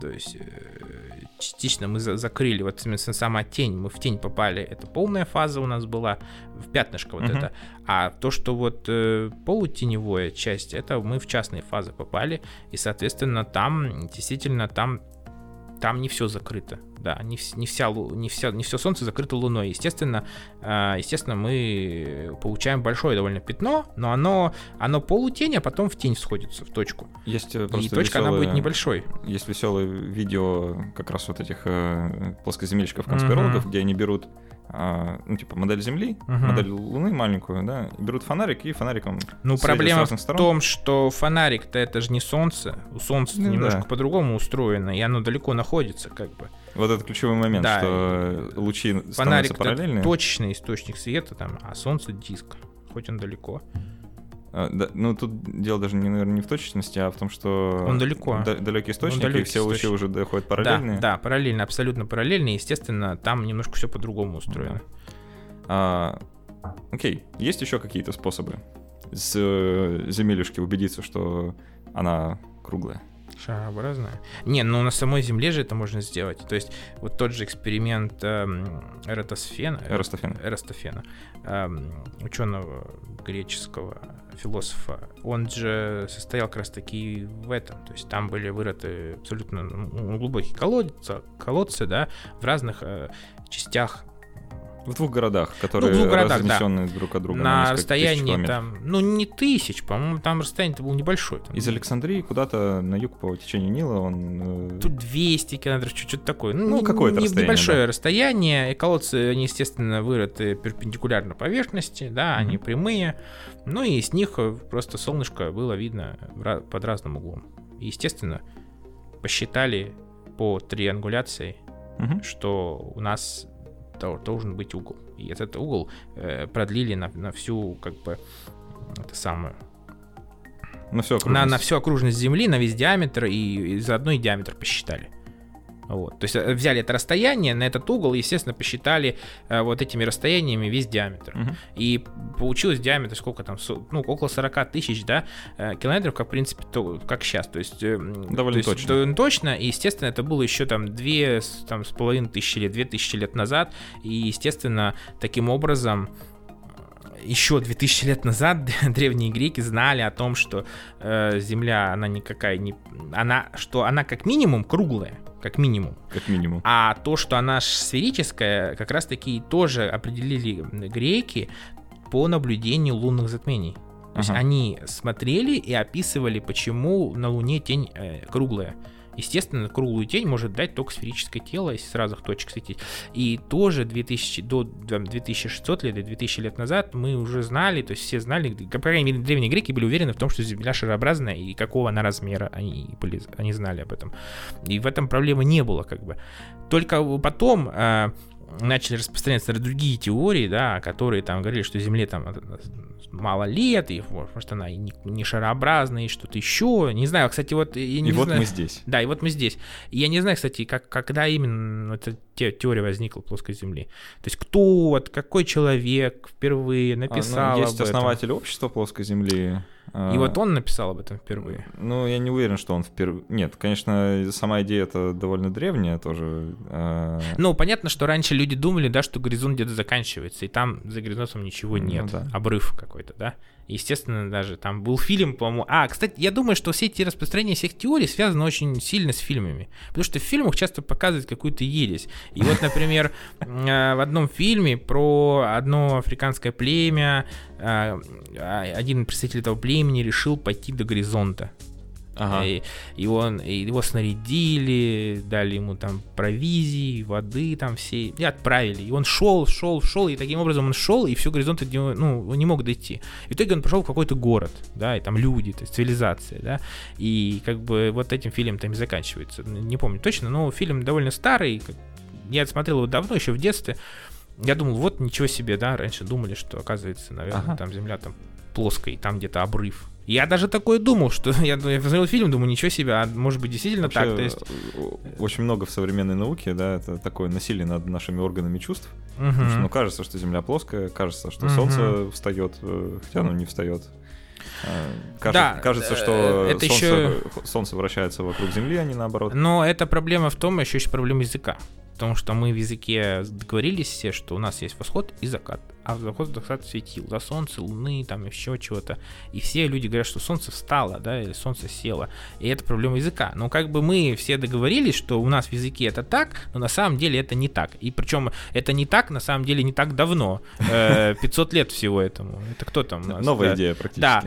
то есть э, частично мы за- закрыли, вот сама тень, мы в тень попали, это полная фаза у нас была, в пятнышко вот Мгм. это, а то, что вот э, полутеневая часть, это мы в частные фазы попали, и, соответственно, там действительно там там не все закрыто, да, не, не вся, не вся, не все солнце закрыто луной. Естественно, э, естественно, мы получаем большое довольно пятно, но оно, оно полутень, а потом в тень сходится в точку. Есть э, И точка она будет небольшой. Есть веселое видео как раз вот этих э, плоскоземельщиков-конспирологов, где они берут, а, ну, типа, модель Земли, Мгм. модель Луны маленькую, да, берут фонарик и фонариком Ну, проблема в сторон. том, что фонарик-то это же не солнце. У солнца Ну немножко да. по-другому устроено, и оно далеко находится, как бы. Вот это ключевой момент, Да, что лучи становятся Фонарик параллельные. это точечный источник света, там, а солнце диск. Хоть он далеко. А, да, ну, тут дело даже, не, наверное, не в точности, а в том, что... Он далеко. да- далекий источник, и далекий все лучи источник. уже доходят параллельные. Да, да, параллельно, абсолютно параллельно. и, Естественно, там немножко все по-другому устроено. А, окей, есть еще какие-то способы с земелюшки убедиться, что она круглая? Шарообразная. Не, ну на самой Земле же это можно сделать. То есть вот тот же эксперимент эм, Эратосфена, Эрастофен. Эрастофена, эм, ученого греческого философа, он же состоял как раз таки в этом. То есть там были вырыты абсолютно ну, глубокие колодцы, колодцы, да, в разных э, частях В двух городах, которые Ну, двух городах, да. разнесенные друг от друга на, расстоянии там, ну не тысяч, по-моему, там расстояние-то было небольшое. Там, Из Александрии куда-то на юг по течению Нила он... э, Тут 200 километров, чуть-чуть такое. Ну, не- какое-то не- расстояние, Небольшое расстояние. И колодцы, они, естественно, вырыты перпендикулярно поверхности, да, они Мгм. прямые. Ну и с них э, просто солнышко было видно под разным углом. И, естественно, посчитали по триангуляции, мгм. что у нас должен быть угол. И этот угол э, продлили на, на всю, как бы, это самое, Ну все, на, на всю окружность Земли, на весь диаметр, и, и заодно и диаметр посчитали. Вот. То есть э, взяли это расстояние на этот угол естественно, посчитали э, вот этими расстояниями весь диаметр. Мгм. И получилось диаметр сколько там, ну, около 40 тысяч, да, э, километров, как, в принципе, то, как сейчас. То есть, э, м, Довольно то есть точно. довольно точно. И, естественно, это было еще там две с, там, с половиной тысячи лет, две тысячи лет назад. И, естественно, таким образом еще 2000 лет назад древние греки знали о том, что э, Земля, она никакая не... Она, что она как минимум круглая, как минимум. Как минимум. А то, что она сферическая, как раз-таки тоже определили греки по наблюдению лунных затмений. То есть Ага. они смотрели и описывали, почему на Луне тень э, круглая. Естественно, круглую тень может дать только сферическое тело, если с разных точек светить. И тоже 2000, до там, 2600 лет и 2000 лет назад мы уже знали, то есть все знали, по крайней мере, древние греки были уверены в том, что Земля шарообразная и какого она размера, они, были, они знали об этом. И в этом проблемы не было, как бы. Только потом э, начали распространяться другие теории, да, которые там говорили, что Земле там мало лет, и вот, может она и не, не шарообразная, и что-то еще. Не знаю, кстати, вот я не И вот знаю. мы здесь. Да, и вот мы здесь. И я не знаю, кстати, как, когда именно эта те- теория возникла плоской Земли. То есть кто, вот какой человек впервые А, ну, написал есть об этом. основатель общества плоской Земли. И вот он написал об этом впервые. Ну, я не уверен, что он впервые... Нет, конечно, сама идея это довольно древняя тоже. а, Ну, понятно, что раньше люди думали, да, что горизонт где-то заканчивается, и там за горизонтом ничего Ну нет. да. Обрыв какой-то, да. Естественно, даже там был фильм, по-моему. А, кстати, я думаю, что все эти распространения всех теорий связаны очень сильно с фильмами. Потому что в фильмах часто показывают какую-то ересь. И вот, например, э, в одном фильме про одно африканское племя э, а, один представитель этого племени решил пойти до горизонта. Ага. И, и он, и его снарядили, дали ему там провизии, воды там все, и отправили. И он шел, шел, шел, и таким образом он шел, и все горизонты от него, ну, он не мог дойти. И в итоге он пошел в какой-то город, да, и там люди, то есть цивилизация, да, и как бы вот этим фильм там и заканчивается. Не помню точно, но фильм довольно старый, я смотрел его давно, еще в детстве. Я думал, вот ничего себе, да, раньше думали, что оказывается, наверное, Ага. там земля там плоская, и там где-то обрыв. Я даже такое думал, что я, я посмотрел фильм, думаю, ничего себе, а может быть действительно Вообще, так, то есть... э, Очень много в современной науке, да, это такое насилие над нашими органами чувств. Мгм. Потому что, ну, кажется, что Земля плоская, кажется, что Мгм. Солнце встает, э, хотя оно не встает. А, кажется- Да, кажется, э, что это солнце, ещё- солнце вращается вокруг Земли, а не наоборот. Но эта проблема в том, еще есть проблема языка. Потому что мы в языке договорились все, что у нас есть восход и закат. А заход закат светил, да, солнце, луны, там еще чего-то. И все люди говорят, что солнце встало, да, или солнце село. И это проблема языка. Но как бы мы все договорились, что у нас в языке это так, но на самом деле это не так. И причем это не так, на самом деле не так давно. Э, 500 лет всего этому. Это кто там у нас? Новая Да. идея практически. Да,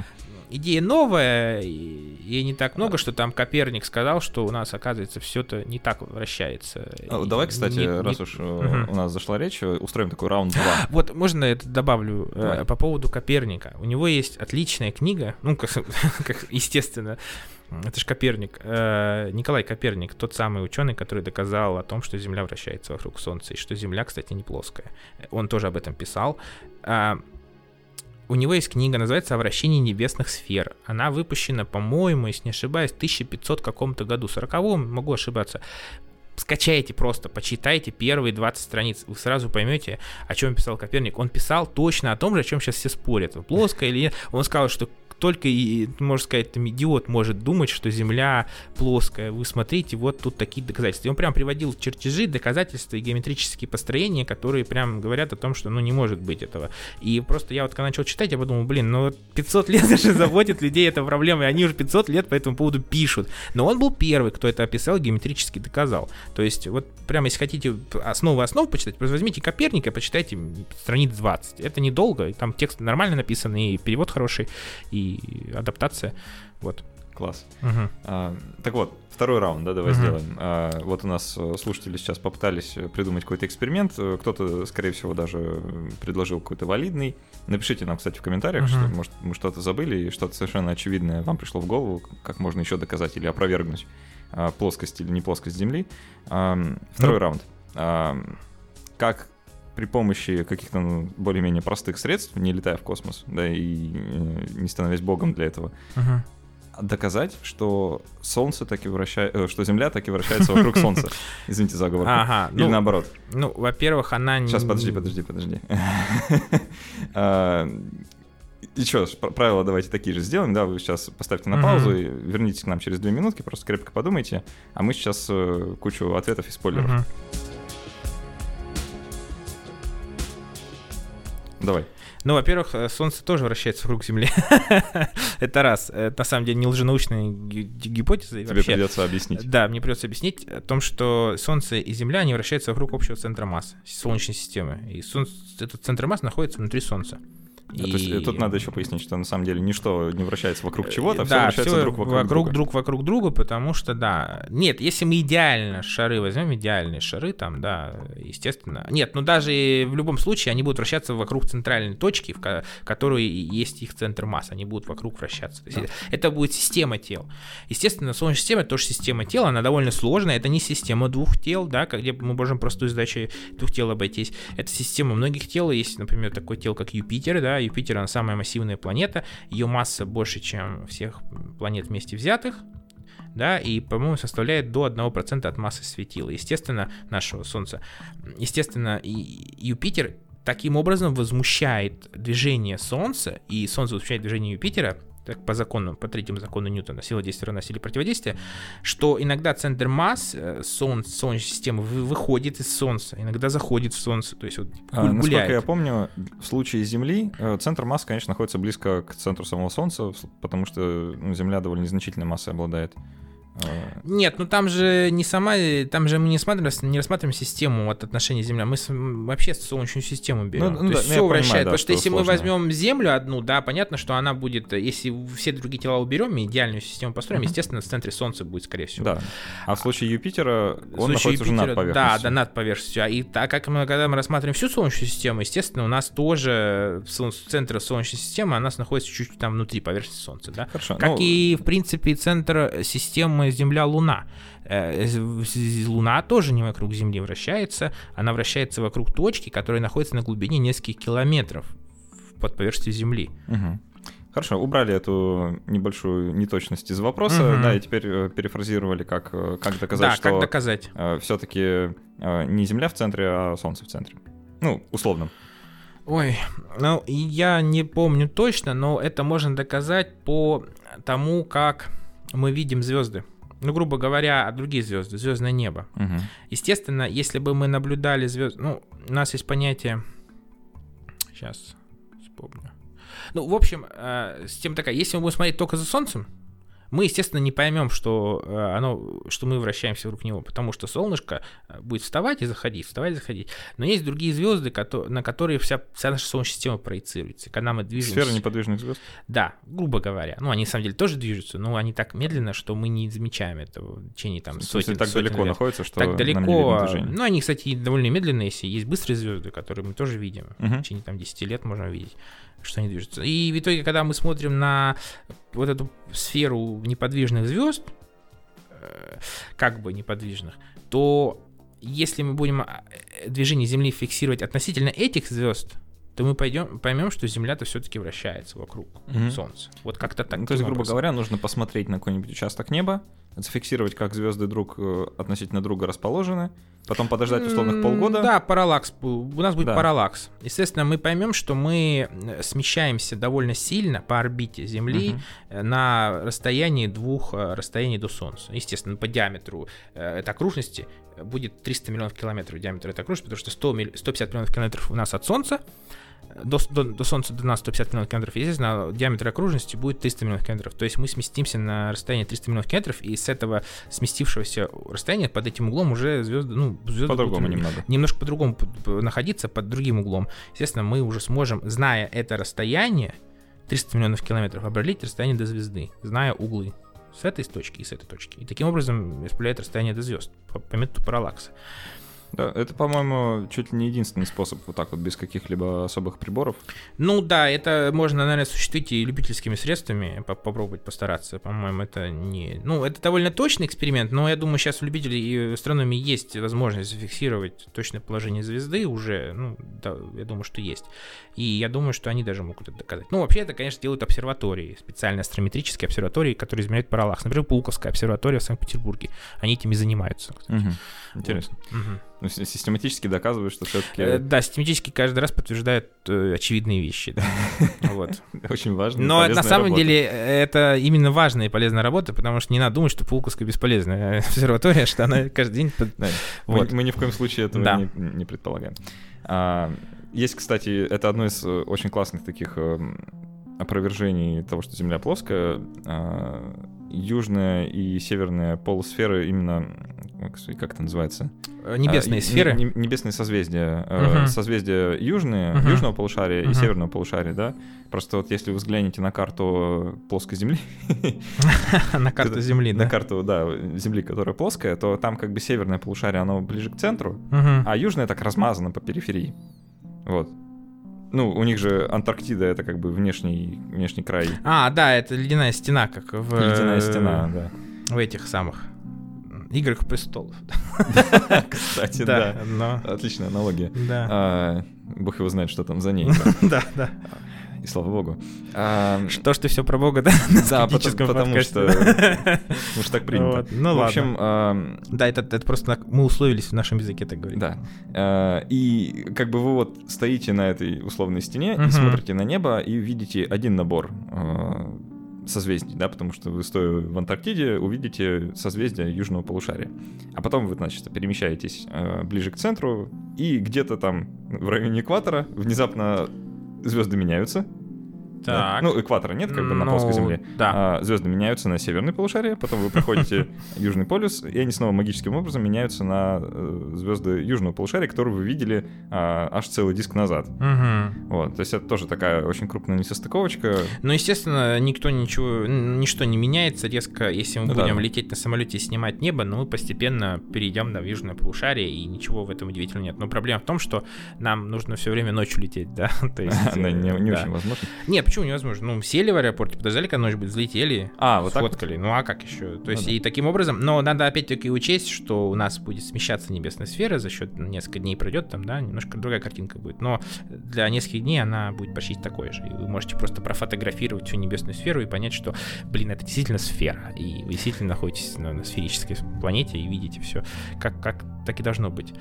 идея новая, и не так много, что там Коперник сказал, что у нас, оказывается, все-то не так вращается. А, Давай, кстати, не- раз не- уж Мгм. у нас зашла речь, э, устроим такой раунд 2. Вот можно это добавлю э, Давай. по поводу Коперника. У него есть отличная книга, ну, как, как естественно, это же Коперник, Николай Коперник, тот самый ученый, который доказал о том, что Земля вращается вокруг Солнца, и что Земля, кстати, не плоская. Он тоже об этом писал. У него есть книга, называется «О вращении небесных сфер». Она выпущена, по-моему, если не ошибаюсь, в 1500 каком-то году, 40 могу ошибаться. Скачайте просто, почитайте первые 20 страниц, вы сразу поймете, о чем писал Коперник. Он писал точно о том же, о чем сейчас все спорят, плоская или нет. Он сказал, что только, и, можно сказать, там, идиот может думать, что Земля плоская. Вы смотрите, вот тут такие доказательства. И он прям приводил чертежи, доказательства и геометрические построения, которые прям говорят о том, что ну не может быть этого. И просто я вот когда начал читать, я подумал, блин, ну вот 500 лет даже заботит людей эта проблема, и они уже 500 лет по этому поводу пишут. Но он был первый, кто это описал, геометрически доказал. То есть вот прямо если хотите основы основ почитать, просто возьмите Коперника, почитайте страниц 20. Это недолго, и там текст нормально написан, и перевод хороший, и адаптация. Вот. Класс. Мгм. А, так вот, второй раунд, да, давай Мгм. сделаем. А, вот у нас э, слушатели сейчас попытались э, придумать какой-то эксперимент. Э, Кто-то, скорее всего, даже предложил какой-то валидный. Напишите нам, кстати, в комментариях, Мгм. что, может, мы что-то забыли, и что-то совершенно очевидное вам пришло в голову, как можно еще доказать или опровергнуть а, плоскость или не плоскость Земли. А, второй Ну. раунд. А, как при помощи каких-то ну, более-менее простых средств, не летая в космос, да, и э, не становясь богом для этого, Мгм. доказать, что Солнце так и вращает, что Земля так и вращается вокруг Солнца. Извините за оговорку. Ага, Или ну, наоборот. Ну, во-первых, она не... Сейчас, подожди, подожди, подожди. А, И что правила давайте такие же сделаем, да, вы сейчас поставьте на паузу и вернитесь к нам через две минутки, просто крепко подумайте, а мы сейчас э, кучу ответов и спойлеров. Давай. Ну, во-первых, э, Солнце тоже вращается вокруг Земли. Это раз. Это на самом деле не лженаучная ги- ги- гипотеза. Тебе вообще- придется объяснить. Да, мне придется объяснить о том, что Солнце и Земля, они вращаются вокруг общего центра массы Солнечной системы. И Солнце, этот центр массы находится внутри Солнца. Да, То есть э, тут надо еще пояснить, что на самом деле ничто не вращается вокруг чего-то, все да, вращается всё друг вокруг, вокруг друга. друг вокруг друга, потому что, да. Нет, если мы идеально шары возьмем, идеальные шары там, да, естественно. Нет, ну даже и в любом случае они будут вращаться вокруг центральной точки, в ко- которой и есть их центр массы, они будут вокруг вращаться. То есть Это будет система тел. Естественно, Солнечная система тоже система тел, она довольно сложная, это не система двух тел, да, где мы можем простой задачей двух тел обойтись. Это система многих тел, есть, например, такое тело, как Юпитер, да, Юпитер, она самая массивная планета, ее масса больше, чем всех планет вместе взятых, да, и, по-моему, составляет до 1% от массы светила, естественно, нашего Солнца. Естественно, и Юпитер таким образом возмущает движение Солнца, и Солнце возмущает движение Юпитера, так по закону, по третьему закону Ньютона, сила действия равна силе противодействия, что иногда центр масс э, Солнца, Солнечной системы вы- выходит из Солнца, иногда заходит в Солнце, то есть вот А, гуль- насколько гуляет. я помню, в случае Земли э, центр массы, конечно, находится близко к центру самого Солнца, потому что ну, Земля довольно незначительной массой обладает. Нет, ну там же не сама, там же мы не, смотрим, не рассматриваем систему от отношения Земля, мы с- вообще Солнечную систему берем. Ну, ну То да, есть ну, я все понимаю, вращает, да, потому что, что если мы сложно. возьмем Землю одну, да, понятно, что она будет, если все другие тела уберем и идеальную систему построим, Мгм. естественно, в центре Солнца будет, скорее всего. Да. А в случае Юпитера он случае находится уже над Юпитера- поверхностью. Да, да, над поверхностью. А И так как мы, когда мы рассматриваем всю Солнечную систему, естественно, у нас тоже центр Солнечной системы, у нас находится чуть-чуть там внутри поверхности Солнца, да. Хорошо. Как ну, и, в принципе, центр системы Земля-Луна. Э, Луна тоже не вокруг Земли вращается, она вращается вокруг точки, которая находится на глубине нескольких километров под поверхностью Земли. Мгм. Хорошо, убрали эту небольшую неточность из вопроса, Мгм. да, и теперь э, перефразировали, как, э, как доказать, да, что как доказать? все-таки не Земля в центре, а Солнце в центре. Ну, условно. Ой, ну я не помню точно, но это можно доказать по тому, как мы видим звезды. Ну, грубо говоря, другие звезды, звездное небо. Мгм. Естественно, если бы мы наблюдали звезды, ну, у нас есть понятие, сейчас вспомню. Ну, в общем, э, система такая, если мы будем смотреть только за Солнцем, мы, естественно, не поймем, что, э, оно, что мы вращаемся вокруг него, потому что солнышко э, будет вставать и заходить, вставать и заходить. Но есть другие звезды, на которые вся, вся наша Солнечная система проецируется. Когда мы движемся... Сфера неподвижных звезд. Да, грубо говоря. Ну, они на самом деле тоже движутся, но они так медленно, что мы не замечаем этого в течение там В смысле, сотен, так сотен далеко лет. находится, что так далеко. Ну, они, кстати, довольно медленные, если есть быстрые звезды, которые мы тоже видим. Мгм. В течение там 10 лет можно видеть, что они движутся. И в итоге, когда мы смотрим на вот эту сферу неподвижных звезд, э, как бы неподвижных, то если мы будем э, движение Земли фиксировать относительно этих звезд, то мы пойдем, поймем, что Земля-то все-таки вращается вокруг Мгм. Солнца. Вот как-то так. Ну, то есть, грубо говоря, нужно посмотреть на какой-нибудь участок неба, зафиксировать, как звезды друг э, относительно друга расположены, потом подождать условных полгода. Да, параллакс. У нас будет Да. параллакс. Естественно, мы поймем, что мы э, смещаемся довольно сильно по орбите Земли э, на расстоянии двух расстояний до Солнца. Естественно, по диаметру этой окружности будет 300 миллионов километров диаметр этой окружности, потому что 100 милли- 150 миллионов километров у нас от Солнца, до, до, до Солнца до нас 150 миллионов километров, естественно, диаметр окружности будет 300 миллионов километров. То есть мы сместимся на расстояние 300 миллионов километров, и с этого сместившегося расстояния под этим углом уже звезды, ну, звезды По-другому немного. немножко по-другому находиться под другим углом. Естественно, мы уже сможем, зная это расстояние, 300 миллионов километров, определить расстояние до звезды, зная углы с этой точки и с этой точки. И таким образом исправлять расстояние до звезд по методу параллакса. Да, это, по-моему, чуть ли не единственный способ вот так вот без каких-либо особых приборов. Ну да, это можно, наверное, осуществить и любительскими средствами, по попробовать постараться. По-моему, это не... Ну, это довольно точный эксперимент, но я думаю, сейчас у любителей астрономии есть возможность зафиксировать точное положение звезды уже, ну, да, я думаю, что есть. И я думаю, что они даже могут это доказать. Ну, вообще, это, конечно, делают обсерватории, специальные астрометрические обсерватории, которые измеряют параллакс. Например, Пулковская обсерватория в Санкт-Петербурге. Они этим и занимаются. Угу. Интересно. Вот. Угу. Ну, систематически доказывают, что все-таки... Э, да, систематически каждый раз подтверждают э, очевидные вещи. Да. Вот. Очень важно. Но на самом работа. деле это именно важная и полезная работа, потому что не надо думать, что Пулковская бесполезная обсерватория, что она каждый день... Да. Вот. Мы, мы ни в коем случае этого да. не, не предполагаем. А, есть, кстати, это одно из э, очень классных таких эм, опровержений того, что Земля плоская. А, южная и северная полусферы именно как это называется? Э, небесные а, сферы. Не, небесные созвездия. Угу. Созвездия южные, угу. южного полушария угу. и северного полушария, да. Просто вот если вы взглянете на карту плоской Земли... На карту Земли, да? На карту, да, Земли, которая плоская, то там как бы северное полушарие, оно ближе к центру, а южное так размазано по периферии. Вот. Ну, у них же Антарктида это как бы внешний, внешний край. А, да, это ледяная стена, как в... Ледяная стена, да. В этих самых Играх престолов. Кстати, да. Отличная аналогия. Да. А, бог его знает, что там за ней. Да, да. И слава богу. А, что ж ты все про бога, да? Да, потому, что... Потому что так принято. Ну в общем, Да, это, это просто мы условились в нашем языке так говорить. Да. А, и как бы вы вот стоите на этой условной стене и смотрите на небо и видите один набор а, созвездий, да, потому что вы стоя в Антарктиде увидите созвездие южного полушария. А потом вы, значит, перемещаетесь э, ближе к центру, и где-то там в районе экватора внезапно звезды меняются, так. Ну, экватора нет, как бы на ну, плоской Земле. Да. А, звезды меняются на северной полушарие, потом вы проходите Южный полюс, и они снова магическим образом меняются на э, звезды Южного полушария, которые вы видели а, аж целый диск назад. Угу. Вот, то есть это тоже такая очень крупная несостыковочка. Ну, естественно, никто ничего, ничто не меняется резко, если мы ну, будем да. лететь на самолете и снимать небо, но мы постепенно перейдем на Южное полушарие, и ничего в этом удивительного нет. Но проблема в том, что нам нужно все время ночью лететь, да? То есть, не, не очень возможно. Нет, почему невозможно? Ну, сели в аэропорте, подождали, когда ночь будет, взлетели, а, вот сфоткали. Вот? Ну, а как еще? То есть, ну, да. и таким образом, но надо опять-таки учесть, что у нас будет смещаться небесная сфера за счет ну, несколько дней пройдет там, да, немножко другая картинка будет. Но для нескольких дней она будет почти такой же. И вы можете просто профотографировать всю небесную сферу и понять, что, блин, это действительно сфера. И вы действительно находитесь на, на сферической планете и видите все, как, как так и должно быть.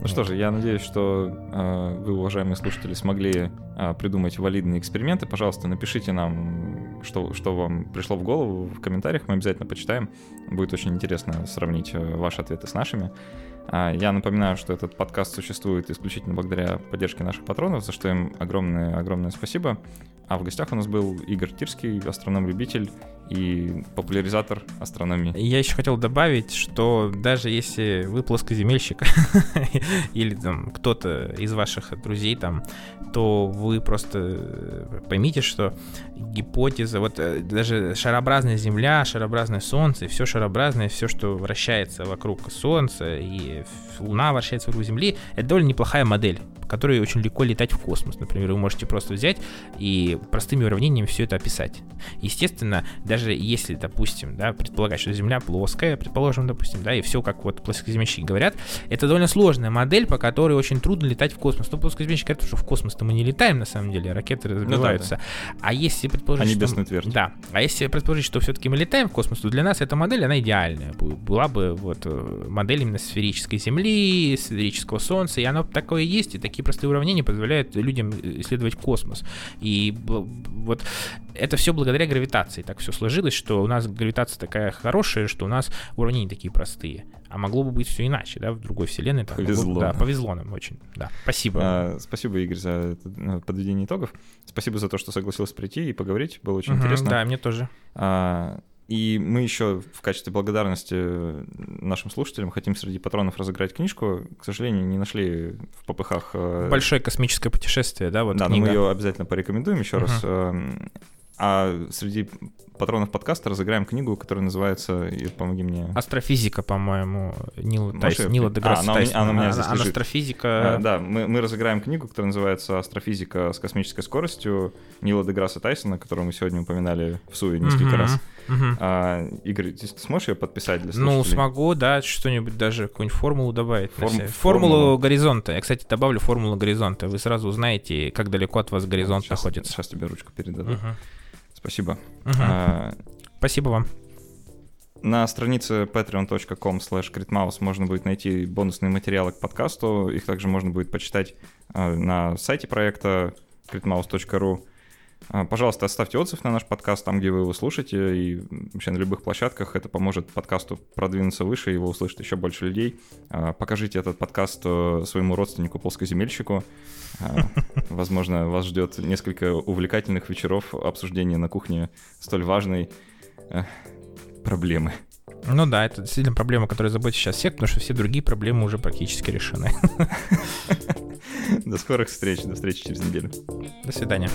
Ну что же, я надеюсь, что э, вы, уважаемые слушатели, смогли э, придумать валидные эксперименты. Пожалуйста, напишите нам, что, что вам пришло в голову в комментариях, мы обязательно почитаем. Будет очень интересно сравнить э, ваши ответы с нашими. Э, я напоминаю, что этот подкаст существует исключительно благодаря поддержке наших патронов, за что им огромное-огромное спасибо. А в гостях у нас был Игорь Тирский, астроном-любитель и популяризатор астрономии. Я еще хотел добавить, что даже если вы плоскоземельщик или там кто-то из ваших друзей там, то вы просто поймите, что гипотеза, вот э, даже шарообразная Земля, шарообразное Солнце, все шарообразное, все, что вращается вокруг Солнца и Луна вращается вокруг Земли, это довольно неплохая модель которой очень легко летать в космос. Например, вы можете просто взять и простыми уравнениями все это описать. Естественно, даже если, допустим, да, предполагать, что Земля плоская, предположим, допустим, да, и все, как вот плоскоземельщики говорят, это довольно сложная модель, по которой очень трудно летать в космос. Ну, плоскоземельщики говорят, что в космос-то мы не летаем, на самом деле, ракеты разбиваются. Ну, да, да. А если предположить, а небесную что... твердь. Да. А если предположить, что все-таки мы летаем в космос, то для нас эта модель, она идеальная. Была бы вот э, модель именно сферической Земли, сферического Солнца, и она такое есть, и такие простые уравнения позволяют людям исследовать космос. И вот это все благодаря гравитации. Так все сложилось, что у нас гравитация такая хорошая, что у нас уравнения такие простые. А могло бы быть все иначе, да, в другой вселенной. Там повезло. Могло, да, повезло нам очень. Да, спасибо. А, спасибо, Игорь, за ну, подведение итогов. Спасибо за то, что согласился прийти и поговорить. Было очень угу, интересно. Да, мне тоже. А, и мы еще в качестве благодарности нашим слушателям хотим среди патронов разыграть книжку. К сожалению, не нашли в попыхах... Э, Большое космическое путешествие, да? Вот да, книга. но мы ее обязательно порекомендуем еще uh-huh. раз. А среди патронов подкаста разыграем книгу, которая называется, и помоги мне. Астрофизика, по-моему, Нила, Можешь Тайс, её Нила Деграсса А, она Тайсона. она у меня здесь а лежит. Астрофизика... А, да, мы, мы разыграем книгу, которая называется «Астрофизика с космической скоростью» Нила Деграсса Тайсона, которую мы сегодня упоминали в СУе несколько Мгм, раз. мгм. А, Игорь, ты сможешь ее подписать для Ну, слушателей? смогу, да, что-нибудь даже, какую-нибудь формулу добавить. Форм- формулу. Формулу горизонта. Я, кстати, добавлю формулу горизонта. Вы сразу узнаете, как далеко от вас горизонт сейчас, находится. Сейчас тебе ручку передадут. Мгм. Спасибо. Мгм. А, Спасибо вам. На странице patreon.com slash можно будет найти бонусные материалы к подкасту. Их также можно будет почитать а, на сайте проекта critmouse.ru. А, Пожалуйста, оставьте отзыв на наш подкаст там, где вы его слушаете, и вообще на любых площадках. Это поможет подкасту продвинуться выше, его услышит еще больше людей. А, Покажите этот подкаст э, своему родственнику плоскоземельщику. А, Возможно, вас ждет несколько увлекательных вечеров обсуждения на кухне столь важной э, проблемы. Ну да, это действительно проблема, которая заботит сейчас всех, потому что все другие проблемы уже практически решены. До скорых встреч, до встречи через неделю. До свидания.